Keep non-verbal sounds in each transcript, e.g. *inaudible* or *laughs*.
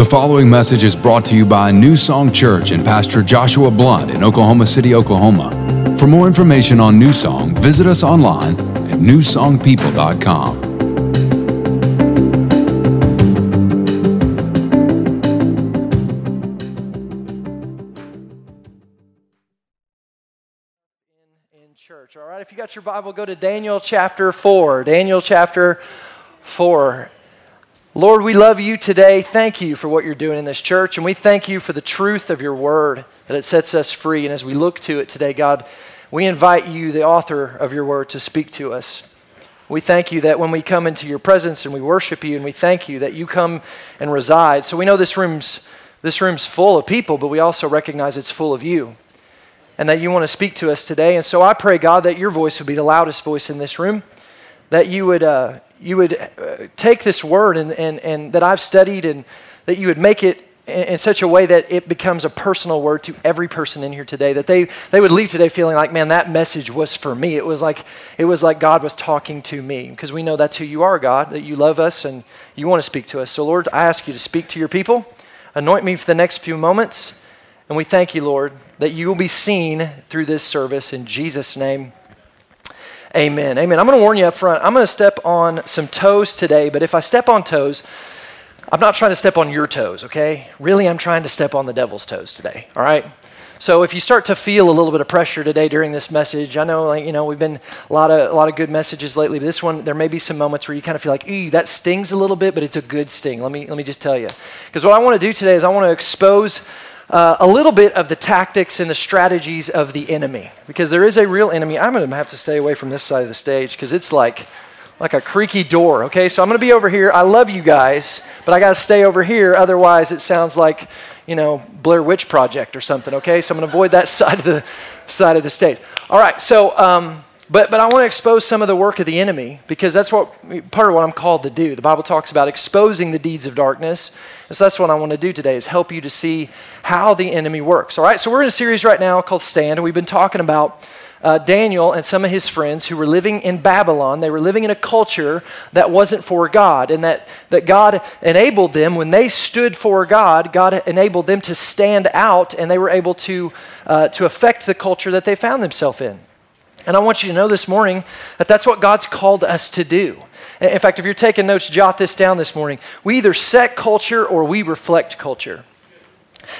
The following message is brought to you by New Song Church and Pastor Joshua Blunt in Oklahoma City, Oklahoma. For more information on New Song, visit us online at newsongpeople.com. in church. All right, if you got your Bible, go to Daniel chapter 4. Daniel chapter 4. Lord, we love you today. Thank you for what you're doing in this church, and we thank you for the truth of your word, that it sets us free. And as we look to it today, God, we invite you, the author of your word, to speak to us. We thank you that when we come into your presence and we worship you, and we thank you that you come and reside. So we know this room's, this room's full of people, but we also recognize it's full of you and that you want to speak to us today. And so I pray, God, that your voice would be the loudest voice in this room, that you would, uh, you would uh, take this word and, and, and that I've studied and that you would make it in, in such a way that it becomes a personal word to every person in here today, that they, they would leave today feeling like, man, that message was for me. It was like, it was like God was talking to me because we know that's who you are, God, that you love us and you want to speak to us. So, Lord, I ask you to speak to your people. Anoint me for the next few moments. And we thank you, Lord, that you will be seen through this service in Jesus' name. Amen. Amen. I'm going to warn you up front. I'm going to step on some toes today, but if I step on toes, I'm not trying to step on your toes, okay? Really, I'm trying to step on the devil's toes today, all right? So if you start to feel a little bit of pressure today during this message, I know, like you know, we've been a lot of a lot of good messages lately. But this one, there may be some moments where you kind of feel like, "Ee, that stings a little bit," but it's a good sting. Let me let me just tell you, because what I want to do today is I want to expose uh, a little bit of the tactics and the strategies of the enemy because there is a real enemy. I'm going to have to stay away from this side of the stage because it's like like a creaky door. Okay, so I'm going to be over here. I love you guys, but I got to stay over here. Otherwise, it sounds like you know Blair Witch Project or something. Okay, so I'm going to avoid that *laughs* side of the side of the stage. All right, so. Um, but, but I want to expose some of the work of the enemy because that's what part of what I'm called to do. The Bible talks about exposing the deeds of darkness. And so that's what I want to do today is help you to see how the enemy works. All right, so we're in a series right now called Stand, and we've been talking about uh, Daniel and some of his friends who were living in Babylon. They were living in a culture that wasn't for God, and that, that God enabled them, when they stood for God, God enabled them to stand out, and they were able to, uh, to affect the culture that they found themselves in. And I want you to know this morning that that's what God's called us to do. In fact, if you're taking notes, jot this down this morning. We either set culture or we reflect culture.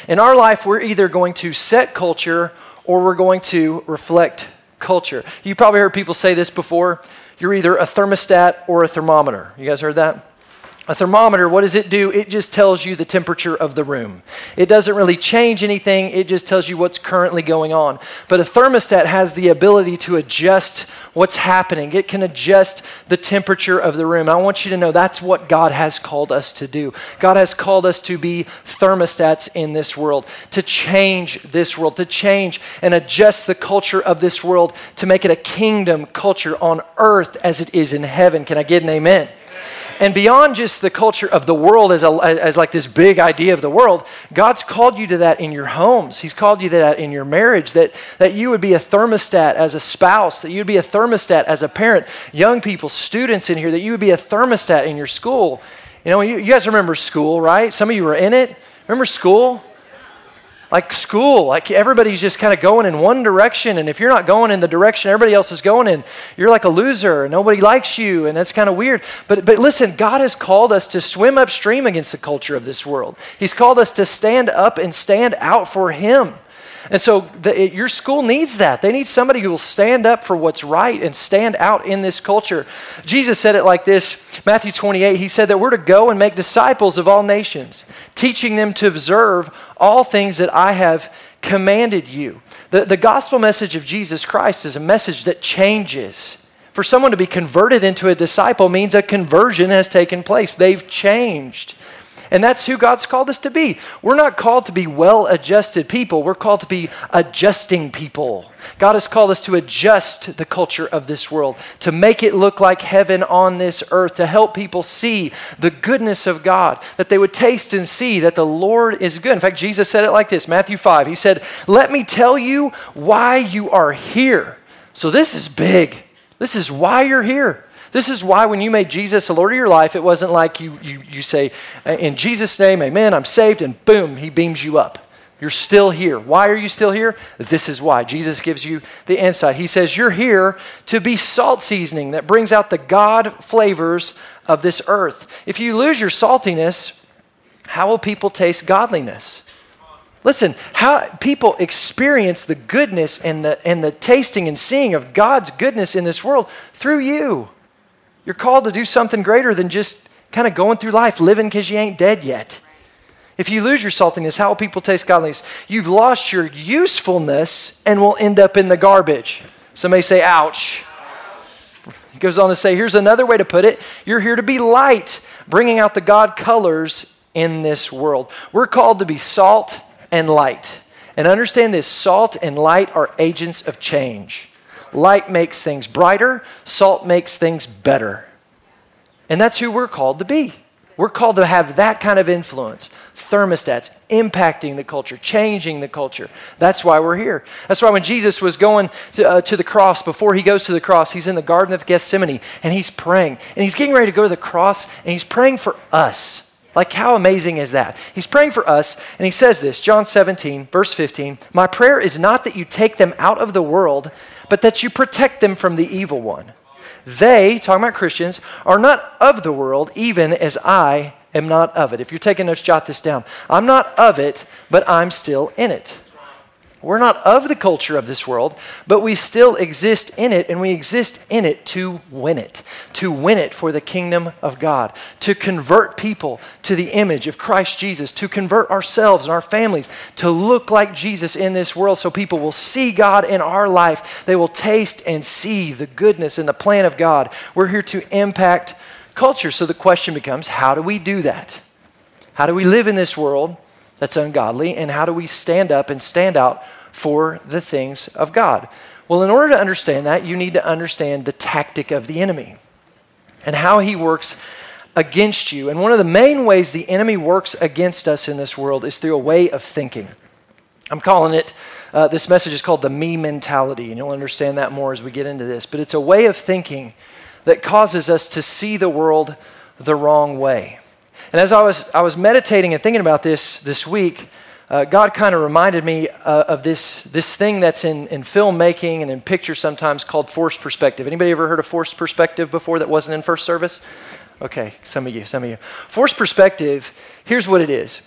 In our life, we're either going to set culture or we're going to reflect culture. You probably heard people say this before. You're either a thermostat or a thermometer. You guys heard that? A thermometer, what does it do? It just tells you the temperature of the room. It doesn't really change anything, it just tells you what's currently going on. But a thermostat has the ability to adjust what's happening, it can adjust the temperature of the room. I want you to know that's what God has called us to do. God has called us to be thermostats in this world, to change this world, to change and adjust the culture of this world to make it a kingdom culture on earth as it is in heaven. Can I get an amen? And beyond just the culture of the world as, a, as like this big idea of the world, God's called you to that in your homes. He's called you to that in your marriage, that, that you would be a thermostat as a spouse, that you'd be a thermostat as a parent, young people, students in here, that you would be a thermostat in your school. You know, you, you guys remember school, right? Some of you were in it. Remember school? Like school like everybody's just kind of going in one direction and if you're not going in the direction everybody else is going in you're like a loser nobody likes you and that's kind of weird. But but listen god has called us to swim upstream against the culture of this world. He's called us to stand up and stand out for him and so the, it, your school needs that. They need somebody who will stand up for what's right and stand out in this culture. Jesus said it like this Matthew 28, he said that we're to go and make disciples of all nations, teaching them to observe all things that I have commanded you. The, the gospel message of Jesus Christ is a message that changes. For someone to be converted into a disciple means a conversion has taken place. They've changed. And that's who God's called us to be. We're not called to be well adjusted people, we're called to be adjusting people. God has called us to adjust the culture of this world, to make it look like heaven on this earth, to help people see the goodness of God, that they would taste and see that the Lord is good. In fact, Jesus said it like this Matthew 5. He said, Let me tell you why you are here. So this is big. This is why you're here. This is why when you made Jesus the Lord of your life, it wasn't like you, you, you say, In Jesus' name, amen, I'm saved, and boom, he beams you up. You're still here. Why are you still here? This is why. Jesus gives you the insight. He says, You're here to be salt seasoning that brings out the God flavors of this earth. If you lose your saltiness, how will people taste godliness? Listen, how people experience the goodness and the, and the tasting and seeing of God's goodness in this world through you. You're called to do something greater than just kind of going through life, living because you ain't dead yet. If you lose your saltiness, how will people taste godliness? You've lost your usefulness and will end up in the garbage. Somebody say, ouch. He goes on to say, here's another way to put it you're here to be light, bringing out the God colors in this world. We're called to be salt and light. And understand this salt and light are agents of change. Light makes things brighter, salt makes things better. And that's who we're called to be. We're called to have that kind of influence, thermostats, impacting the culture, changing the culture. That's why we're here. That's why when Jesus was going to, uh, to, the cross, before he goes to the cross, he's in the Garden of Gethsemane and he's praying. And he's getting ready to go to the cross and he's praying for us. Like, how amazing is that? He's praying for us, and he says this John 17, verse 15 My prayer is not that you take them out of the world, but that you protect them from the evil one. They, talking about Christians, are not of the world, even as I am not of it. If you're taking notes, jot this down. I'm not of it, but I'm still in it. We're not of the culture of this world, but we still exist in it, and we exist in it to win it, to win it for the kingdom of God, to convert people to the image of Christ Jesus, to convert ourselves and our families to look like Jesus in this world so people will see God in our life. They will taste and see the goodness and the plan of God. We're here to impact culture. So the question becomes how do we do that? How do we live in this world? That's ungodly, and how do we stand up and stand out for the things of God? Well, in order to understand that, you need to understand the tactic of the enemy and how he works against you. And one of the main ways the enemy works against us in this world is through a way of thinking. I'm calling it, uh, this message is called the me mentality, and you'll understand that more as we get into this. But it's a way of thinking that causes us to see the world the wrong way. And as I was, I was meditating and thinking about this this week, uh, God kind of reminded me uh, of this, this thing that's in, in filmmaking and in picture sometimes called forced perspective. Anybody ever heard of forced perspective before that wasn't in first service? Okay, some of you, some of you. Forced perspective, here's what it is.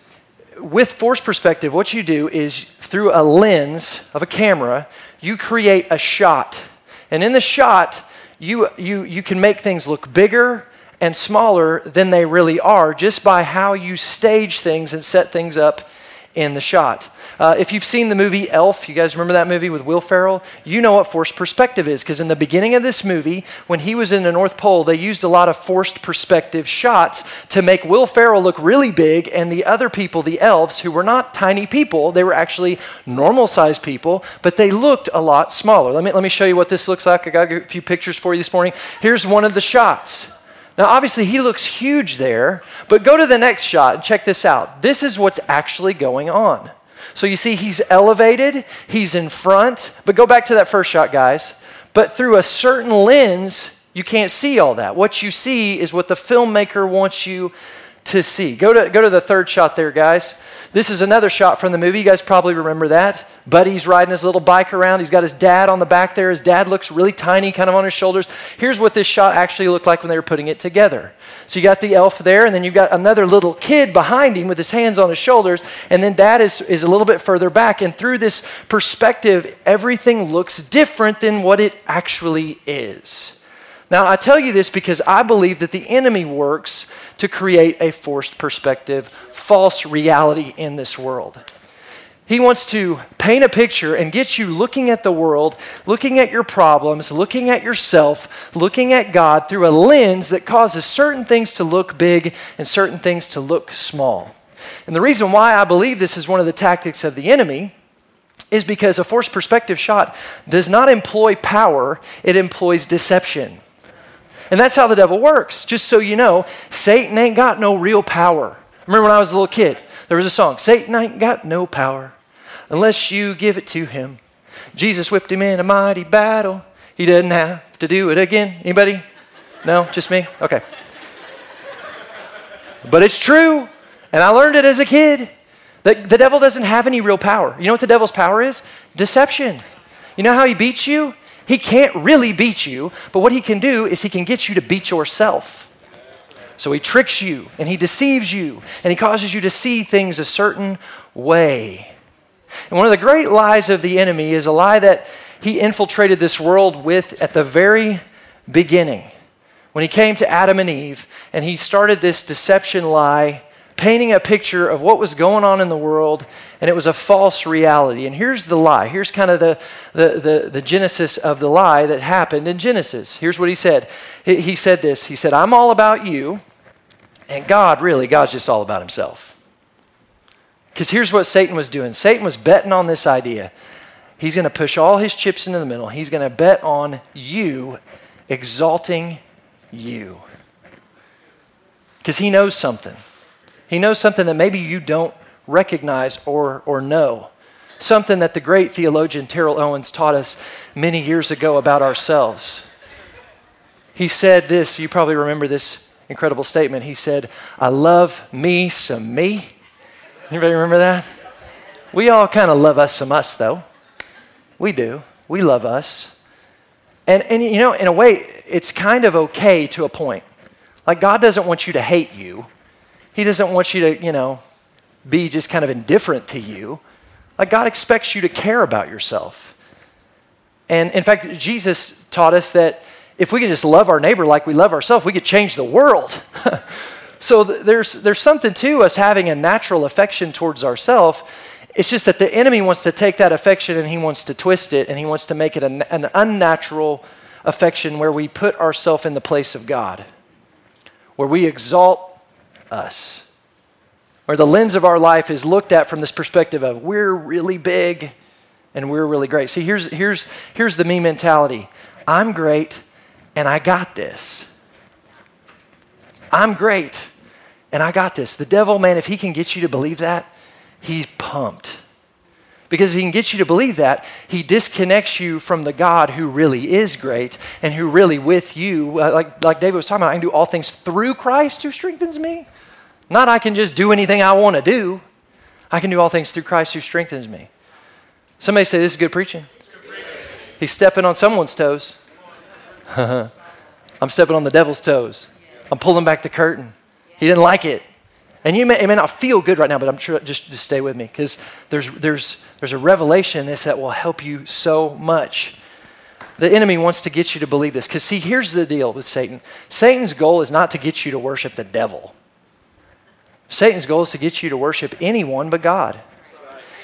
With forced perspective, what you do is through a lens of a camera, you create a shot. And in the shot, you, you, you can make things look bigger and smaller than they really are just by how you stage things and set things up in the shot. Uh, if you've seen the movie Elf, you guys remember that movie with Will Ferrell? You know what forced perspective is because in the beginning of this movie, when he was in the North Pole, they used a lot of forced perspective shots to make Will Ferrell look really big and the other people, the elves, who were not tiny people, they were actually normal sized people, but they looked a lot smaller. Let me, let me show you what this looks like. I got a few pictures for you this morning. Here's one of the shots. Now, obviously, he looks huge there, but go to the next shot and check this out. This is what's actually going on. So you see, he's elevated, he's in front, but go back to that first shot, guys. But through a certain lens, you can't see all that. What you see is what the filmmaker wants you to see. Go to, go to the third shot there, guys. This is another shot from the movie. You guys probably remember that. Buddy's riding his little bike around. He's got his dad on the back there. His dad looks really tiny, kind of on his shoulders. Here's what this shot actually looked like when they were putting it together. So you got the elf there, and then you've got another little kid behind him with his hands on his shoulders, and then dad is, is a little bit further back. And through this perspective, everything looks different than what it actually is. Now, I tell you this because I believe that the enemy works to create a forced perspective, false reality in this world. He wants to paint a picture and get you looking at the world, looking at your problems, looking at yourself, looking at God through a lens that causes certain things to look big and certain things to look small. And the reason why I believe this is one of the tactics of the enemy is because a forced perspective shot does not employ power, it employs deception. And that's how the devil works. Just so you know, Satan ain't got no real power. Remember when I was a little kid, there was a song Satan ain't got no power unless you give it to him. Jesus whipped him in a mighty battle. He doesn't have to do it again. Anybody? No, just me? Okay. But it's true, and I learned it as a kid. That the devil doesn't have any real power. You know what the devil's power is? Deception. You know how he beats you? He can't really beat you, but what he can do is he can get you to beat yourself. So he tricks you and he deceives you and he causes you to see things a certain way. And one of the great lies of the enemy is a lie that he infiltrated this world with at the very beginning. When he came to Adam and Eve and he started this deception lie painting a picture of what was going on in the world, and it was a false reality. And here's the lie. Here's kind of the, the, the, the genesis of the lie that happened in Genesis. Here's what he said. He, he said this He said, I'm all about you, and God, really, God's just all about himself. Because here's what Satan was doing Satan was betting on this idea. He's going to push all his chips into the middle. He's going to bet on you exalting you. Because he knows something. He knows something that maybe you don't recognize or, or know. Something that the great theologian Terrell Owens taught us many years ago about ourselves. He said this, you probably remember this incredible statement. He said, I love me some me. Anybody remember that? We all kind of love us some us, though. We do. We love us. And, and, you know, in a way, it's kind of okay to a point. Like, God doesn't want you to hate you, he doesn't want you to, you know, be just kind of indifferent to you. Like God expects you to care about yourself. And in fact, Jesus taught us that if we can just love our neighbor like we love ourselves, we could change the world. *laughs* so th- there's, there's something to us having a natural affection towards ourselves. It's just that the enemy wants to take that affection and he wants to twist it and he wants to make it an, an unnatural affection where we put ourselves in the place of God, where we exalt us. Where the lens of our life is looked at from this perspective of we're really big and we're really great. See, here's, here's, here's the me mentality I'm great and I got this. I'm great and I got this. The devil, man, if he can get you to believe that, he's pumped. Because if he can get you to believe that, he disconnects you from the God who really is great and who really with you, uh, like, like David was talking about, I can do all things through Christ who strengthens me. Not I can just do anything I want to do. I can do all things through Christ who strengthens me. Somebody say, This is good preaching. He's stepping on someone's toes. *laughs* I'm stepping on the devil's toes. I'm pulling back the curtain. He didn't like it. And you may, it may not feel good right now, but I'm sure just, just stay with me because there's, there's, there's a revelation in this that will help you so much. The enemy wants to get you to believe this because, see, here's the deal with Satan Satan's goal is not to get you to worship the devil. Satan's goal is to get you to worship anyone but God.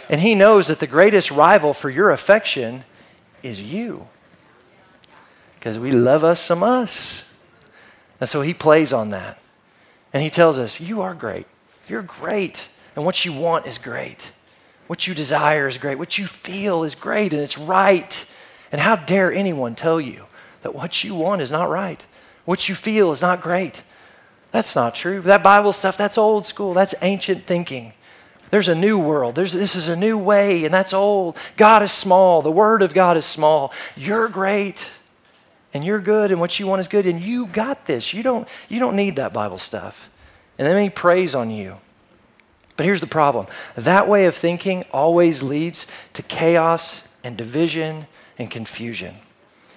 And he knows that the greatest rival for your affection is you. Because we love us some us. And so he plays on that. And he tells us, You are great. You're great. And what you want is great. What you desire is great. What you feel is great and it's right. And how dare anyone tell you that what you want is not right? What you feel is not great. That's not true. That Bible stuff, that's old school. That's ancient thinking. There's a new world. There's, this is a new way, and that's old. God is small. The Word of God is small. You're great, and you're good, and what you want is good, and you got this. You don't, you don't need that Bible stuff. And then He preys on you. But here's the problem that way of thinking always leads to chaos and division and confusion.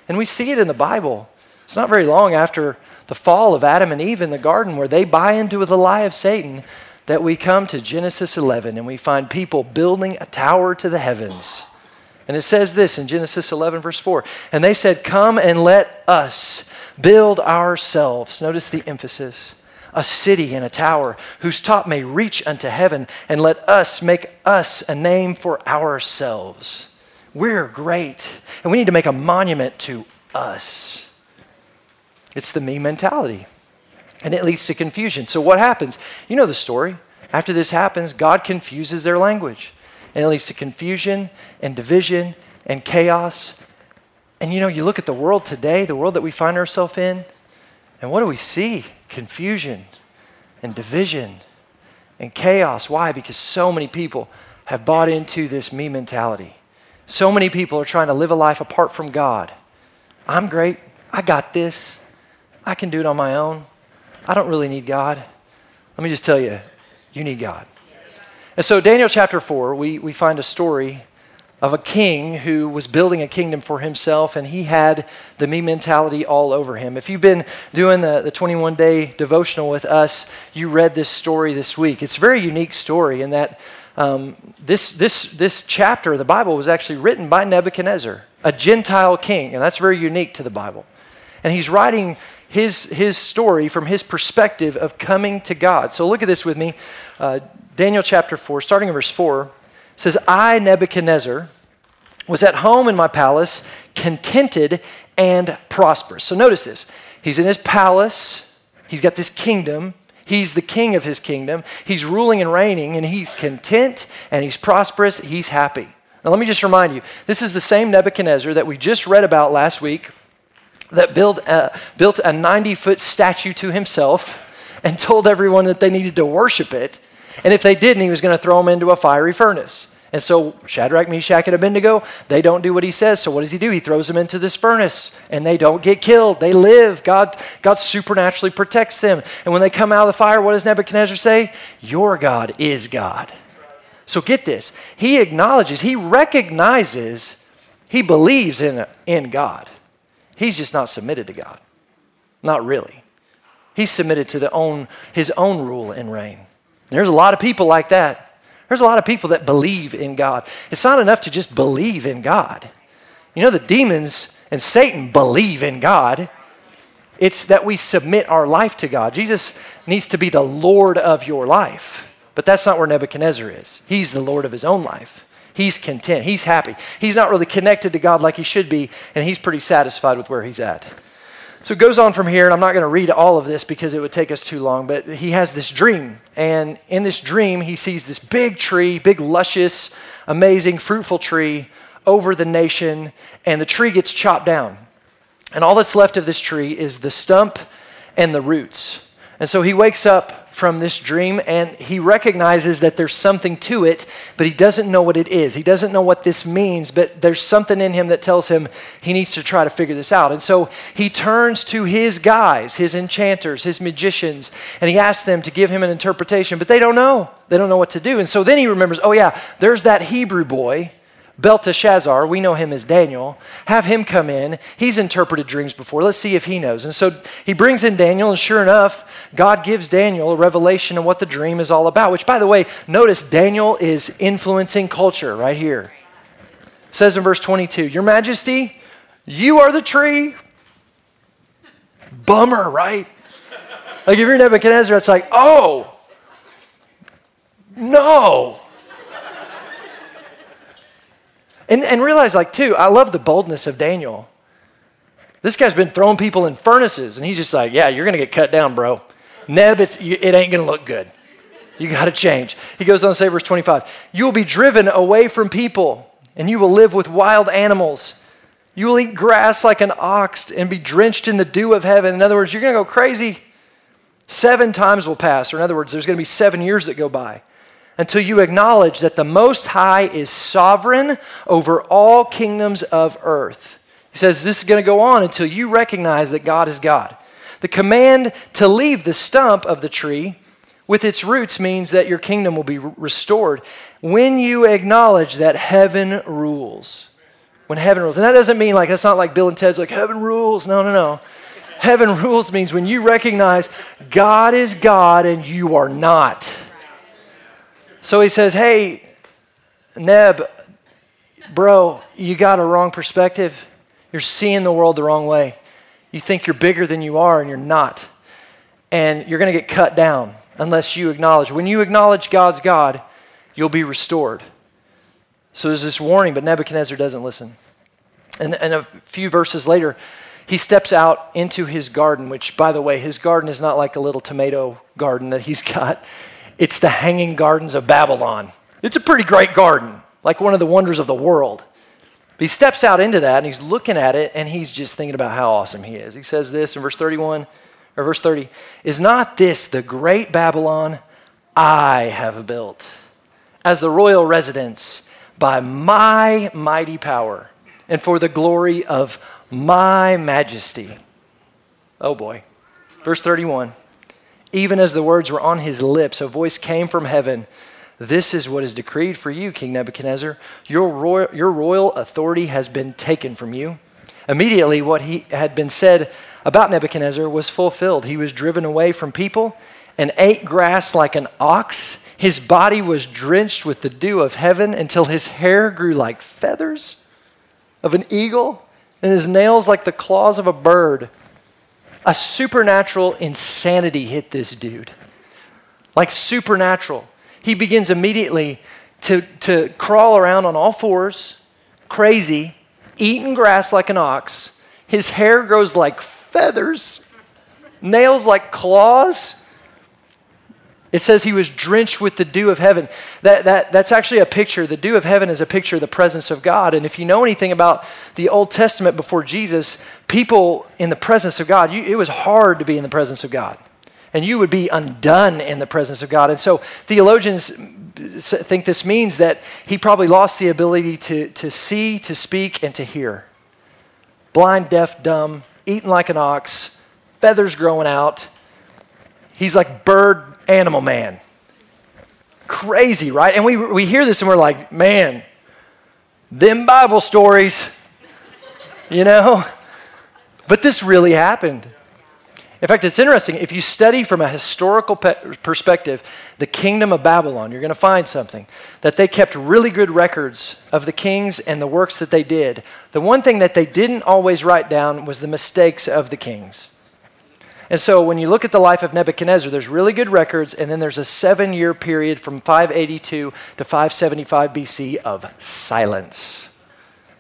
And we see it in the Bible. It's not very long after the fall of Adam and Eve in the garden where they buy into the lie of Satan that we come to Genesis 11 and we find people building a tower to the heavens. And it says this in Genesis 11, verse 4 And they said, Come and let us build ourselves. Notice the emphasis a city and a tower whose top may reach unto heaven, and let us make us a name for ourselves. We're great, and we need to make a monument to us. It's the me mentality. And it leads to confusion. So, what happens? You know the story. After this happens, God confuses their language. And it leads to confusion and division and chaos. And you know, you look at the world today, the world that we find ourselves in, and what do we see? Confusion and division and chaos. Why? Because so many people have bought into this me mentality. So many people are trying to live a life apart from God. I'm great. I got this. I can do it on my own. I don't really need God. Let me just tell you, you need God. And so, Daniel chapter 4, we, we find a story of a king who was building a kingdom for himself, and he had the me mentality all over him. If you've been doing the, the 21 day devotional with us, you read this story this week. It's a very unique story in that um, this, this, this chapter of the Bible was actually written by Nebuchadnezzar, a Gentile king, and that's very unique to the Bible. And he's writing his, his story from his perspective of coming to God. So look at this with me. Uh, Daniel chapter 4, starting in verse 4 says, I, Nebuchadnezzar, was at home in my palace, contented and prosperous. So notice this. He's in his palace, he's got this kingdom. He's the king of his kingdom. He's ruling and reigning, and he's content and he's prosperous. He's happy. Now, let me just remind you this is the same Nebuchadnezzar that we just read about last week that built a, built a 90 foot statue to himself and told everyone that they needed to worship it. And if they didn't, he was going to throw them into a fiery furnace. And so Shadrach, Meshach, and Abednego, they don't do what he says. So what does he do? He throws them into this furnace and they don't get killed. They live. God, God supernaturally protects them. And when they come out of the fire, what does Nebuchadnezzar say? Your God is God. So get this. He acknowledges, he recognizes, he believes in, in God. He's just not submitted to God. Not really. He's submitted to the own, his own rule and reign. And there's a lot of people like that. There's a lot of people that believe in God. It's not enough to just believe in God. You know, the demons and Satan believe in God. It's that we submit our life to God. Jesus needs to be the Lord of your life. But that's not where Nebuchadnezzar is. He's the Lord of his own life. He's content. He's happy. He's not really connected to God like he should be, and he's pretty satisfied with where he's at. So it goes on from here, and I'm not going to read all of this because it would take us too long, but he has this dream. And in this dream, he sees this big tree, big, luscious, amazing, fruitful tree over the nation, and the tree gets chopped down. And all that's left of this tree is the stump and the roots. And so he wakes up from this dream and he recognizes that there's something to it, but he doesn't know what it is. He doesn't know what this means, but there's something in him that tells him he needs to try to figure this out. And so he turns to his guys, his enchanters, his magicians, and he asks them to give him an interpretation, but they don't know. They don't know what to do. And so then he remembers, oh, yeah, there's that Hebrew boy Belteshazzar, we know him as Daniel, have him come in. He's interpreted dreams before. Let's see if he knows. And so he brings in Daniel, and sure enough, God gives Daniel a revelation of what the dream is all about. Which, by the way, notice Daniel is influencing culture right here. It says in verse 22 Your Majesty, you are the tree. Bummer, right? Like if you're Nebuchadnezzar, it's like, oh, no. And, and realize, like, too, I love the boldness of Daniel. This guy's been throwing people in furnaces, and he's just like, yeah, you're going to get cut down, bro. Neb, it's, it ain't going to look good. You got to change. He goes on to say, verse 25, you will be driven away from people, and you will live with wild animals. You will eat grass like an ox and be drenched in the dew of heaven. In other words, you're going to go crazy. Seven times will pass, or in other words, there's going to be seven years that go by until you acknowledge that the Most High is sovereign over all kingdoms of earth. He says this is going to go on until you recognize that God is God. The command to leave the stump of the tree with its roots means that your kingdom will be restored when you acknowledge that heaven rules. When heaven rules. And that doesn't mean like, that's not like Bill and Ted's like, heaven rules. No, no, no. heaven *laughs* rules means when you recognize God is God and you are not. So he says, Hey, Neb, bro, you got a wrong perspective. You're seeing the world the wrong way. You think you're bigger than you are, and you're not. And you're going to get cut down unless you acknowledge. When you acknowledge God's God, you'll be restored. So there's this warning, but Nebuchadnezzar doesn't listen. And, and a few verses later, he steps out into his garden, which, by the way, his garden is not like a little tomato garden that he's *laughs* got. It's the Hanging Gardens of Babylon. It's a pretty great garden, like one of the wonders of the world. He steps out into that and he's looking at it and he's just thinking about how awesome he is. He says this in verse 31 or verse 30 Is not this the great Babylon I have built as the royal residence by my mighty power and for the glory of my majesty? Oh boy. Verse 31 Even as the words were on his lips, a voice came from heaven. This is what is decreed for you, King Nebuchadnezzar. Your royal, your royal authority has been taken from you. Immediately, what he had been said about Nebuchadnezzar was fulfilled. He was driven away from people and ate grass like an ox. His body was drenched with the dew of heaven until his hair grew like feathers of an eagle and his nails like the claws of a bird. A supernatural insanity hit this dude. Like supernatural he begins immediately to, to crawl around on all fours, crazy, eating grass like an ox. His hair grows like feathers, nails like claws. It says he was drenched with the dew of heaven. That, that, that's actually a picture. The dew of heaven is a picture of the presence of God. And if you know anything about the Old Testament before Jesus, people in the presence of God, you, it was hard to be in the presence of God and you would be undone in the presence of God. And so theologians think this means that he probably lost the ability to, to see, to speak, and to hear. Blind, deaf, dumb, eating like an ox, feathers growing out. He's like bird animal man. Crazy, right? And we, we hear this and we're like, man, them Bible stories, you know? But this really happened. In fact, it's interesting. If you study from a historical pe- perspective the kingdom of Babylon, you're going to find something that they kept really good records of the kings and the works that they did. The one thing that they didn't always write down was the mistakes of the kings. And so when you look at the life of Nebuchadnezzar, there's really good records, and then there's a seven year period from 582 to 575 BC of silence.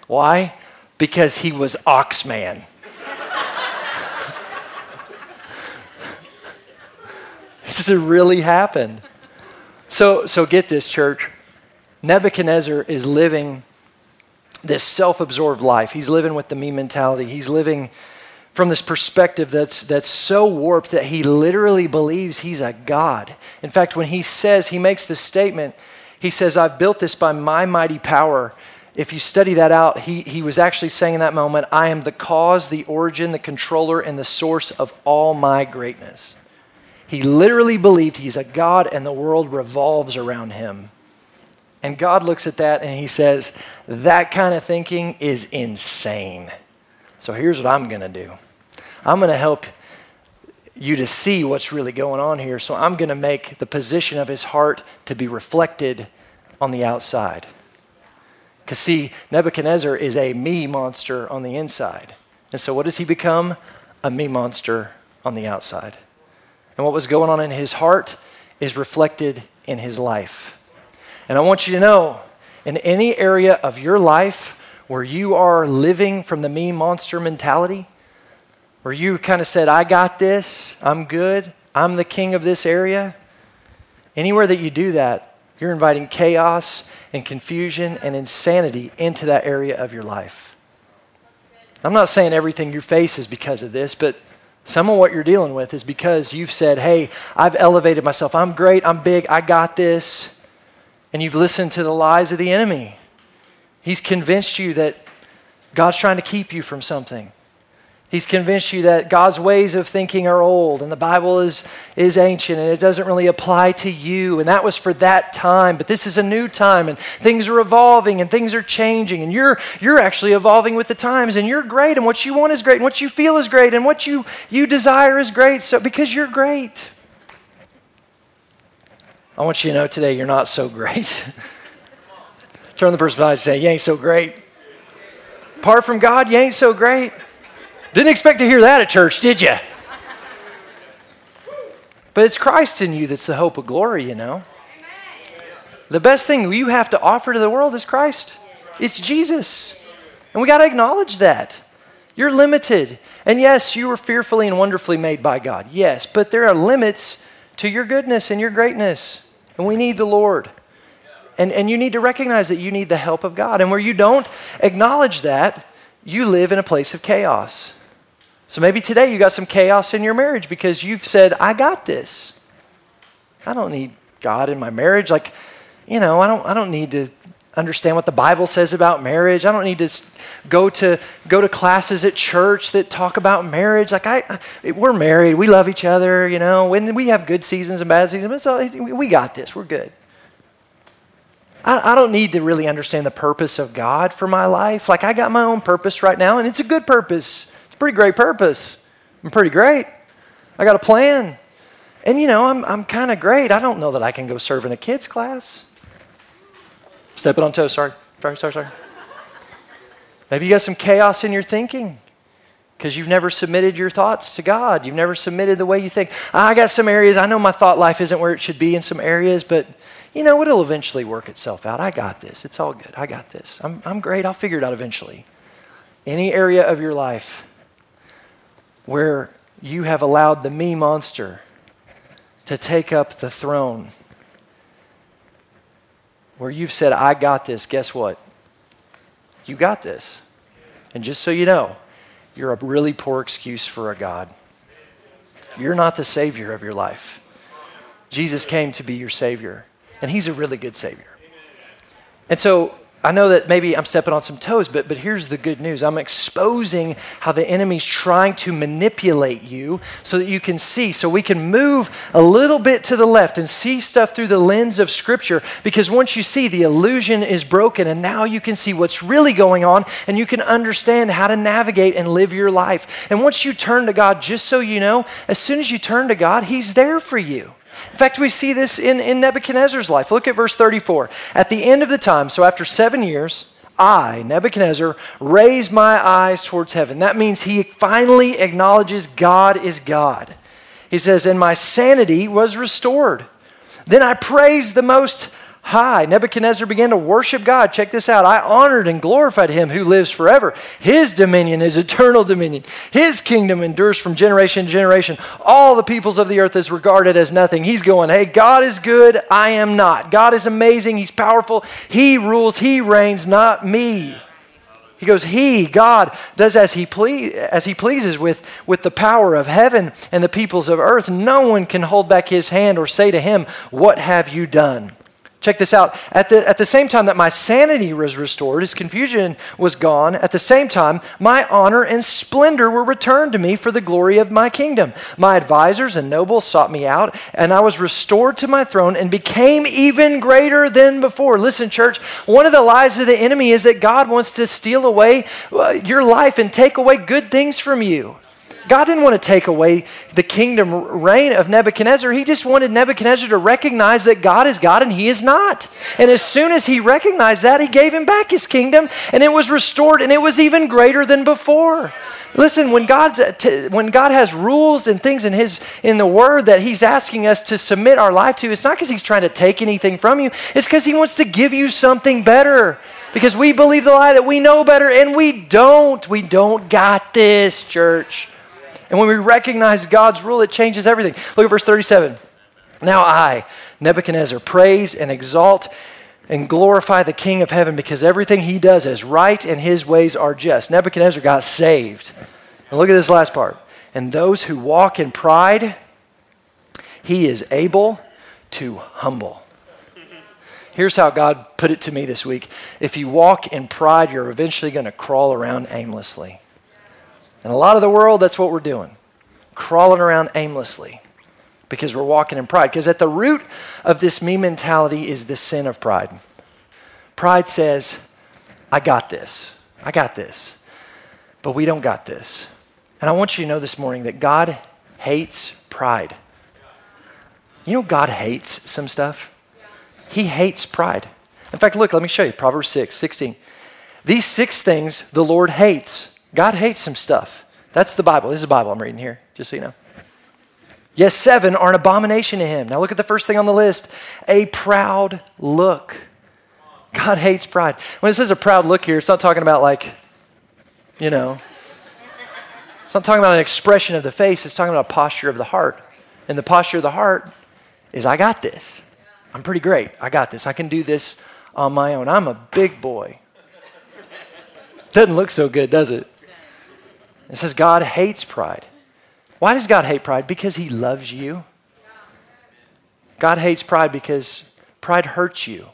Why? Because he was Oxman. *laughs* This really happened. So, so get this, church. Nebuchadnezzar is living this self absorbed life. He's living with the me mentality. He's living from this perspective that's, that's so warped that he literally believes he's a God. In fact, when he says, he makes this statement, he says, I've built this by my mighty power. If you study that out, he, he was actually saying in that moment, I am the cause, the origin, the controller, and the source of all my greatness. He literally believed he's a God and the world revolves around him. And God looks at that and he says, That kind of thinking is insane. So here's what I'm going to do I'm going to help you to see what's really going on here. So I'm going to make the position of his heart to be reflected on the outside. Because, see, Nebuchadnezzar is a me monster on the inside. And so, what does he become? A me monster on the outside. And what was going on in his heart is reflected in his life. And I want you to know in any area of your life where you are living from the me monster mentality, where you kind of said, I got this, I'm good, I'm the king of this area, anywhere that you do that, you're inviting chaos and confusion and insanity into that area of your life. I'm not saying everything you face is because of this, but some of what you're dealing with is because you've said, Hey, I've elevated myself. I'm great. I'm big. I got this. And you've listened to the lies of the enemy. He's convinced you that God's trying to keep you from something. He's convinced you that God's ways of thinking are old and the Bible is, is ancient and it doesn't really apply to you. And that was for that time, but this is a new time and things are evolving and things are changing and you're, you're actually evolving with the times and you're great and what you want is great and what you feel is great and what you, you desire is great so, because you're great. I want you to know today you're not so great. *laughs* Turn the person beside and say, You ain't so great. Apart from God, you ain't so great. Didn't expect to hear that at church, did you? But it's Christ in you that's the hope of glory, you know. The best thing you have to offer to the world is Christ. It's Jesus. And we got to acknowledge that. You're limited. And yes, you were fearfully and wonderfully made by God. Yes, but there are limits to your goodness and your greatness. And we need the Lord. And, and you need to recognize that you need the help of God. And where you don't acknowledge that, you live in a place of chaos. So maybe today you got some chaos in your marriage because you've said, I got this. I don't need God in my marriage. Like, you know, I don't, I don't need to understand what the Bible says about marriage. I don't need to go to go to classes at church that talk about marriage. Like I, we're married, we love each other. You know, when we have good seasons and bad seasons, but so we got this. We're good. I, I don't need to really understand the purpose of God for my life. Like I got my own purpose right now, and it's a good purpose. Pretty great purpose. I'm pretty great. I got a plan. And you know, I'm, I'm kind of great. I don't know that I can go serve in a kids' class. Stepping on toes, sorry. Sorry, sorry, sorry. Maybe you got some chaos in your thinking because you've never submitted your thoughts to God. You've never submitted the way you think. Ah, I got some areas, I know my thought life isn't where it should be in some areas, but you know, it'll eventually work itself out. I got this. It's all good. I got this. I'm, I'm great. I'll figure it out eventually. Any area of your life where you have allowed the me monster to take up the throne, where you've said, I got this, guess what? You got this. And just so you know, you're a really poor excuse for a God. You're not the Savior of your life. Jesus came to be your Savior, and He's a really good Savior. And so I know that maybe I'm stepping on some toes, but, but here's the good news. I'm exposing how the enemy's trying to manipulate you so that you can see, so we can move a little bit to the left and see stuff through the lens of Scripture. Because once you see, the illusion is broken, and now you can see what's really going on, and you can understand how to navigate and live your life. And once you turn to God, just so you know, as soon as you turn to God, He's there for you. In fact, we see this in, in Nebuchadnezzar's life. Look at verse 34. At the end of the time, so after seven years, I, Nebuchadnezzar, raise my eyes towards heaven. That means he finally acknowledges God is God. He says, And my sanity was restored. Then I praised the most high. Nebuchadnezzar began to worship God. Check this out. I honored and glorified him who lives forever. His dominion is eternal dominion. His kingdom endures from generation to generation. All the peoples of the earth is regarded as nothing. He's going, hey, God is good. I am not. God is amazing. He's powerful. He rules. He reigns, not me. He goes, He, God, does as he, ple- as he pleases with, with the power of heaven and the peoples of earth. No one can hold back his hand or say to him, What have you done? Check this out. At the, at the same time that my sanity was restored, his confusion was gone, at the same time, my honor and splendor were returned to me for the glory of my kingdom. My advisors and nobles sought me out, and I was restored to my throne and became even greater than before. Listen, church, one of the lies of the enemy is that God wants to steal away uh, your life and take away good things from you. God didn't want to take away the kingdom reign of Nebuchadnezzar. He just wanted Nebuchadnezzar to recognize that God is God and he is not. And as soon as he recognized that, he gave him back his kingdom and it was restored and it was even greater than before. Listen, when God's when God has rules and things in his in the word that he's asking us to submit our life to, it's not because he's trying to take anything from you. It's because he wants to give you something better. Because we believe the lie that we know better and we don't. We don't got this, church. And when we recognize God's rule, it changes everything. Look at verse 37. Now I, Nebuchadnezzar, praise and exalt and glorify the King of heaven because everything he does is right and his ways are just. Nebuchadnezzar got saved. And look at this last part. And those who walk in pride, he is able to humble. Here's how God put it to me this week. If you walk in pride, you're eventually going to crawl around aimlessly. And a lot of the world, that's what we're doing crawling around aimlessly because we're walking in pride. Because at the root of this me mentality is the sin of pride. Pride says, I got this. I got this. But we don't got this. And I want you to know this morning that God hates pride. You know, God hates some stuff? He hates pride. In fact, look, let me show you Proverbs 6 16. These six things the Lord hates God hates some stuff. That's the Bible. This is the Bible I'm reading here, just so you know. Yes, seven are an abomination to him. Now look at the first thing on the list a proud look. God hates pride. When it says a proud look here, it's not talking about like, you know, it's not talking about an expression of the face, it's talking about a posture of the heart. And the posture of the heart is I got this. I'm pretty great. I got this. I can do this on my own. I'm a big boy. Doesn't look so good, does it? It says God hates pride. Why does God hate pride? Because he loves you. God hates pride because pride hurts you.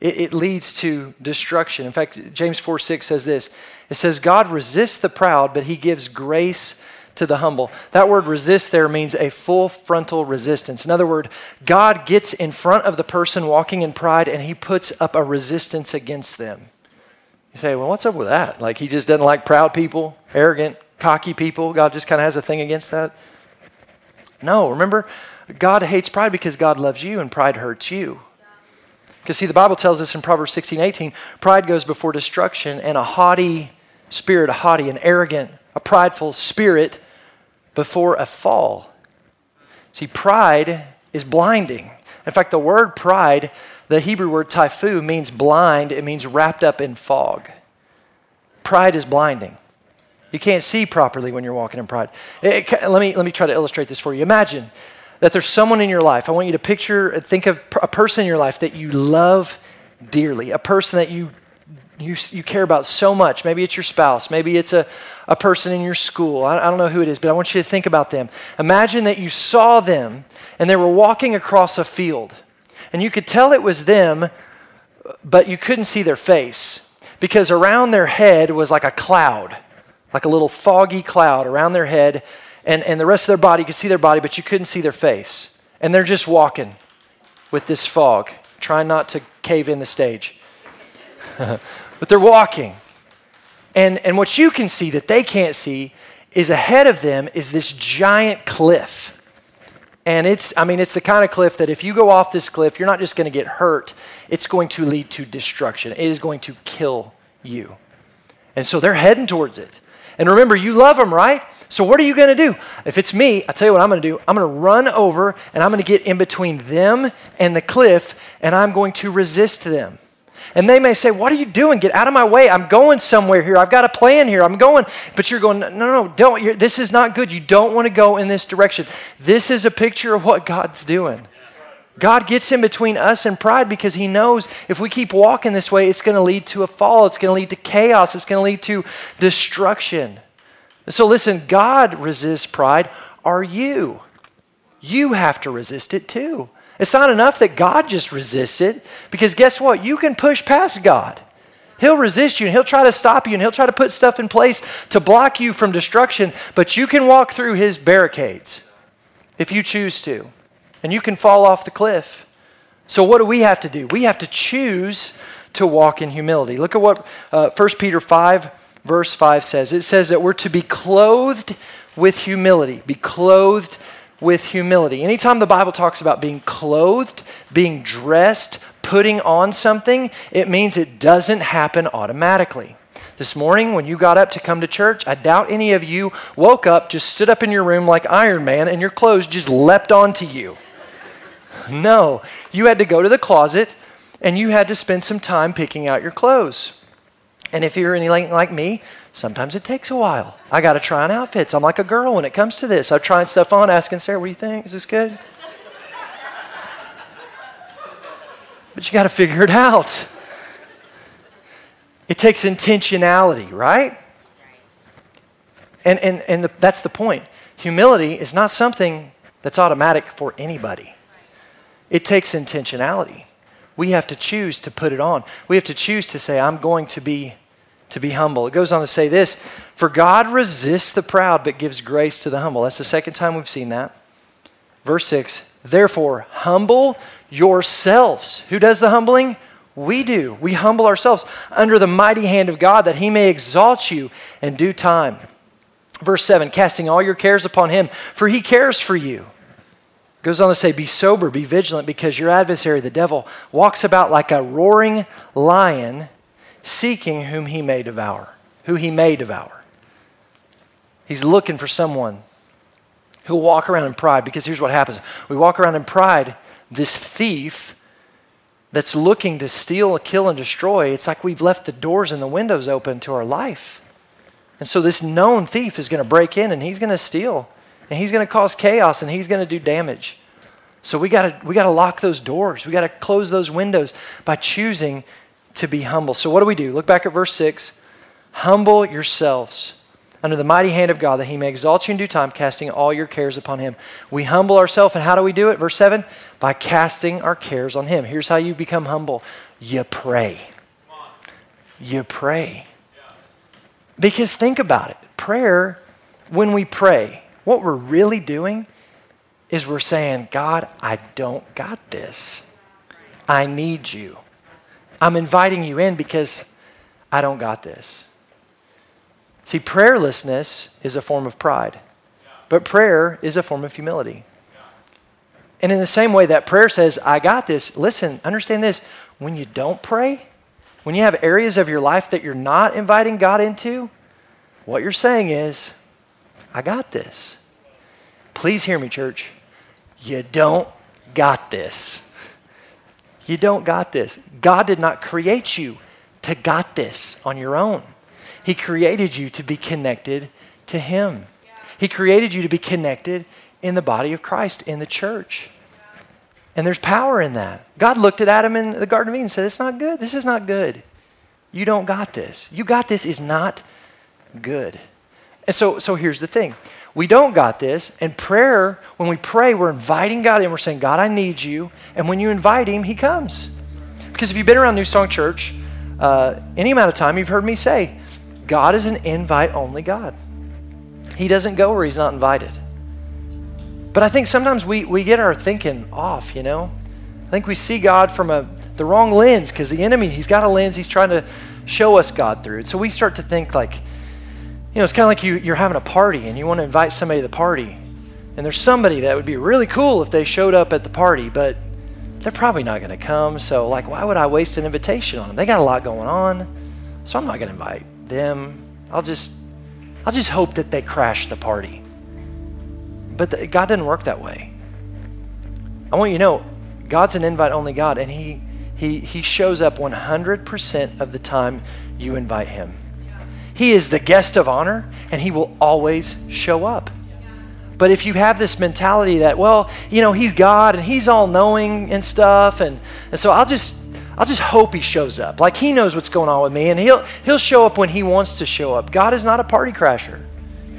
it, it leads to destruction. In fact, James 4 6 says this it says, God resists the proud, but he gives grace to the humble. That word resist there means a full frontal resistance. In other words, God gets in front of the person walking in pride and he puts up a resistance against them. You say, well, what's up with that? Like he just doesn't like proud people, arrogant, cocky people. God just kind of has a thing against that. No, remember, God hates pride because God loves you and pride hurts you. Because, see, the Bible tells us in Proverbs 16 18, pride goes before destruction, and a haughty spirit, a haughty, and arrogant, a prideful spirit before a fall. See, pride is blinding. In fact, the word pride, the Hebrew word typhu, means blind, it means wrapped up in fog. Pride is blinding. You can't see properly when you're walking in pride. Eh, eh, it, it, let, me, let me try to illustrate this for you. Imagine that there's someone in your life. I want you to picture, eh, think of a person in your life that you love dearly, a person that you, you, you care about so much. Maybe it's your spouse, maybe it's a, a person in your school. I, I don't know who it is, but I want you to think about them. Imagine that you saw them and they were walking across a field, and you could tell it was them, but you couldn't see their face because around their head was like a cloud, like a little foggy cloud around their head and, and the rest of their body, you could see their body, but you couldn't see their face. And they're just walking with this fog, trying not to cave in the stage. *laughs* but they're walking. And, and what you can see that they can't see is ahead of them is this giant cliff. And it's, I mean, it's the kind of cliff that if you go off this cliff, you're not just going to get hurt, it's going to lead to destruction. It is going to kill you. And so they're heading towards it. And remember, you love them, right? So what are you going to do? If it's me, I tell you what I'm going to do. I'm going to run over and I'm going to get in between them and the cliff and I'm going to resist them. And they may say, What are you doing? Get out of my way. I'm going somewhere here. I've got a plan here. I'm going. But you're going, No, no, no don't. This is not good. You don't want to go in this direction. This is a picture of what God's doing. God gets in between us and pride because he knows if we keep walking this way, it's going to lead to a fall. It's going to lead to chaos. It's going to lead to destruction. So listen, God resists pride. Are you? You have to resist it too. It's not enough that God just resists it because guess what? You can push past God. He'll resist you and he'll try to stop you and he'll try to put stuff in place to block you from destruction, but you can walk through his barricades if you choose to and you can fall off the cliff. So, what do we have to do? We have to choose to walk in humility. Look at what uh, 1 Peter 5, verse 5 says. It says that we're to be clothed with humility. Be clothed with humility. Anytime the Bible talks about being clothed, being dressed, putting on something, it means it doesn't happen automatically. This morning, when you got up to come to church, I doubt any of you woke up, just stood up in your room like Iron Man, and your clothes just leapt onto you. No, you had to go to the closet and you had to spend some time picking out your clothes. And if you're anything like me, sometimes it takes a while. I got to try on outfits. I'm like a girl when it comes to this. I'm trying stuff on, asking Sarah, what do you think? Is this good? but you got to figure it out. It takes intentionality, right? And, and, and the, that's the point. Humility is not something that's automatic for anybody. It takes intentionality. We have to choose to put it on. We have to choose to say, I'm going to be to be humble. It goes on to say this For God resists the proud, but gives grace to the humble. That's the second time we've seen that. Verse 6 Therefore, humble yourselves. Who does the humbling? We do. We humble ourselves under the mighty hand of God that he may exalt you in due time. Verse 7 Casting all your cares upon him, for he cares for you. Goes on to say, Be sober, be vigilant, because your adversary, the devil, walks about like a roaring lion, seeking whom he may devour. Who he may devour. He's looking for someone who'll walk around in pride, because here's what happens we walk around in pride, this thief that's looking to steal, kill, and destroy, it's like we've left the doors and the windows open to our life. And so this known thief is going to break in and he's going to steal and he's going to cause chaos and he's going to do damage. So we got to we got to lock those doors. We got to close those windows by choosing to be humble. So what do we do? Look back at verse 6. Humble yourselves under the mighty hand of God that he may exalt you in due time, casting all your cares upon him. We humble ourselves, and how do we do it? Verse 7 by casting our cares on him. Here's how you become humble You pray. You pray. Because think about it prayer, when we pray, what we're really doing is we're saying, God, I don't got this. I need you. I'm inviting you in because I don't got this. See, prayerlessness is a form of pride, but prayer is a form of humility. And in the same way that prayer says, I got this, listen, understand this. When you don't pray, when you have areas of your life that you're not inviting God into, what you're saying is, I got this. Please hear me, church. You don't got this. You don't got this. God did not create you to got this on your own. He created you to be connected to Him. He created you to be connected in the body of Christ, in the church. And there's power in that. God looked at Adam in the Garden of Eden and said, It's not good. This is not good. You don't got this. You got this is not good. And so, so here's the thing we don't got this. And prayer, when we pray, we're inviting God in. We're saying, God, I need you. And when you invite Him, He comes. Because if you've been around New Song Church uh, any amount of time, you've heard me say, God is an invite only God. He doesn't go where He's not invited. But I think sometimes we, we get our thinking off, you know? I think we see God from a, the wrong lens because the enemy, he's got a lens he's trying to show us God through. And so we start to think like, you know, it's kind of like you, you're having a party and you want to invite somebody to the party. And there's somebody that would be really cool if they showed up at the party, but they're probably not going to come. So, like, why would I waste an invitation on them? They got a lot going on, so I'm not going to invite them. I'll just, I'll just hope that they crash the party. But the, God didn't work that way. I want you to know, God's an invite-only God, and He He He shows up 100% of the time you invite Him. He is the guest of honor and he will always show up. But if you have this mentality that, well, you know, he's God and he's all knowing and stuff, and, and so I'll just I'll just hope he shows up. Like he knows what's going on with me, and he'll he'll show up when he wants to show up. God is not a party crasher.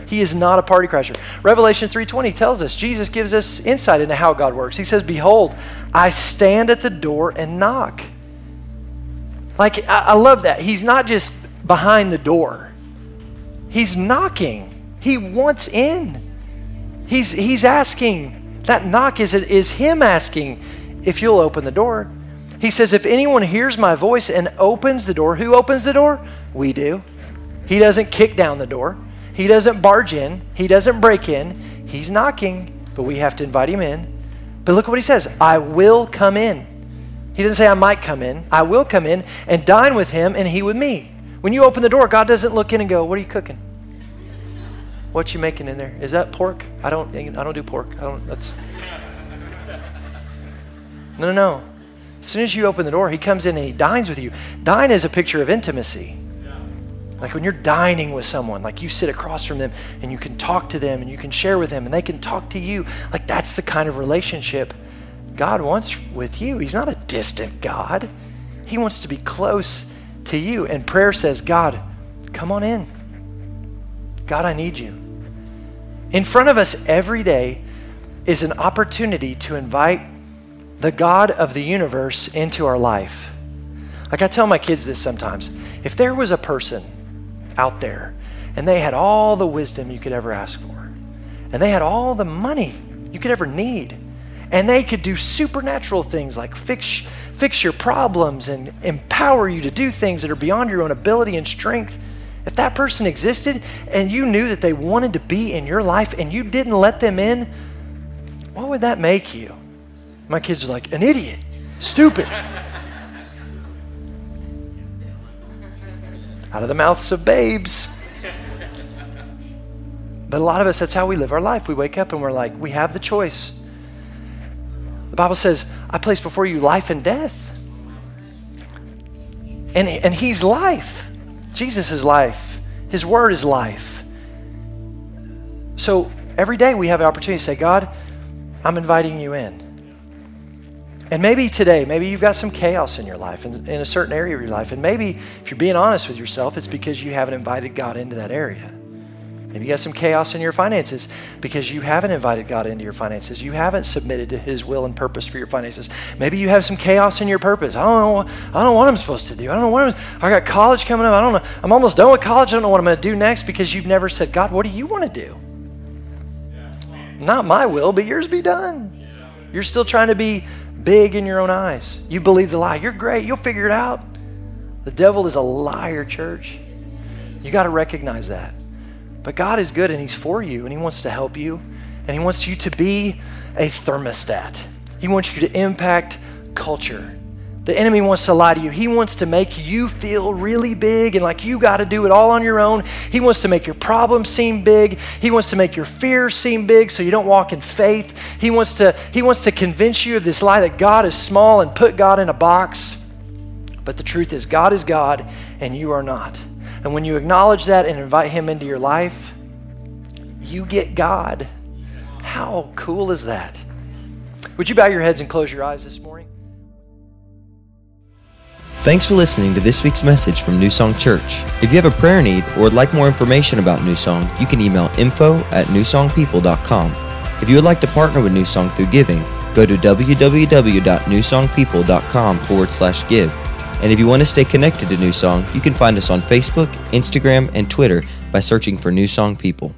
He is not a party crasher. Revelation 3:20 tells us, Jesus gives us insight into how God works. He says, Behold, I stand at the door and knock. Like I, I love that. He's not just behind the door. He's knocking. He wants in. He's, he's asking. That knock is, is him asking if you'll open the door. He says, If anyone hears my voice and opens the door, who opens the door? We do. He doesn't kick down the door, he doesn't barge in, he doesn't break in. He's knocking, but we have to invite him in. But look at what he says I will come in. He doesn't say, I might come in. I will come in and dine with him and he with me. When you open the door, God doesn't look in and go, "What are you cooking? What you making in there? Is that pork? I don't. I don't do pork. I don't. That's no, no, no. As soon as you open the door, He comes in and He dines with you. Dine is a picture of intimacy. Like when you're dining with someone, like you sit across from them and you can talk to them and you can share with them and they can talk to you. Like that's the kind of relationship God wants with you. He's not a distant God, He wants to be close to you. And prayer says, God, come on in. God, I need you. In front of us every day is an opportunity to invite the God of the universe into our life. Like I tell my kids this sometimes if there was a person out there and they had all the wisdom you could ever ask for, and they had all the money you could ever need, and they could do supernatural things like fix, fix your problems and empower you to do things that are beyond your own ability and strength. If that person existed and you knew that they wanted to be in your life and you didn't let them in, what would that make you? My kids are like, an idiot, stupid. Out of the mouths of babes. But a lot of us, that's how we live our life. We wake up and we're like, we have the choice. Bible says, I place before you life and death. And, and He's life. Jesus is life. His Word is life. So every day we have an opportunity to say, God, I'm inviting you in. And maybe today, maybe you've got some chaos in your life, in, in a certain area of your life. And maybe if you're being honest with yourself, it's because you haven't invited God into that area. Maybe you got some chaos in your finances because you haven't invited God into your finances. You haven't submitted to His will and purpose for your finances. Maybe you have some chaos in your purpose. I don't know. I don't know what I'm supposed to do. I don't know what I'm, I got college coming up. I don't know. I'm almost done with college. I don't know what I'm going to do next because you've never said, God, what do you want to do? Not my will, but yours be done. You're still trying to be big in your own eyes. You believe the lie. You're great. You'll figure it out. The devil is a liar, church. You got to recognize that. But God is good and He's for you and He wants to help you and He wants you to be a thermostat. He wants you to impact culture. The enemy wants to lie to you. He wants to make you feel really big and like you got to do it all on your own. He wants to make your problems seem big. He wants to make your fears seem big so you don't walk in faith. He wants to he wants to convince you of this lie that God is small and put God in a box. But the truth is God is God and you are not. And when you acknowledge that and invite Him into your life, you get God. How cool is that? Would you bow your heads and close your eyes this morning? Thanks for listening to this week's message from New Song Church. If you have a prayer need or would like more information about New Song, you can email info at newsongpeople.com. If you would like to partner with New Song through giving, go to www.newsongpeople.com forward slash give. And if you want to stay connected to New Song, you can find us on Facebook, Instagram, and Twitter by searching for New Song People.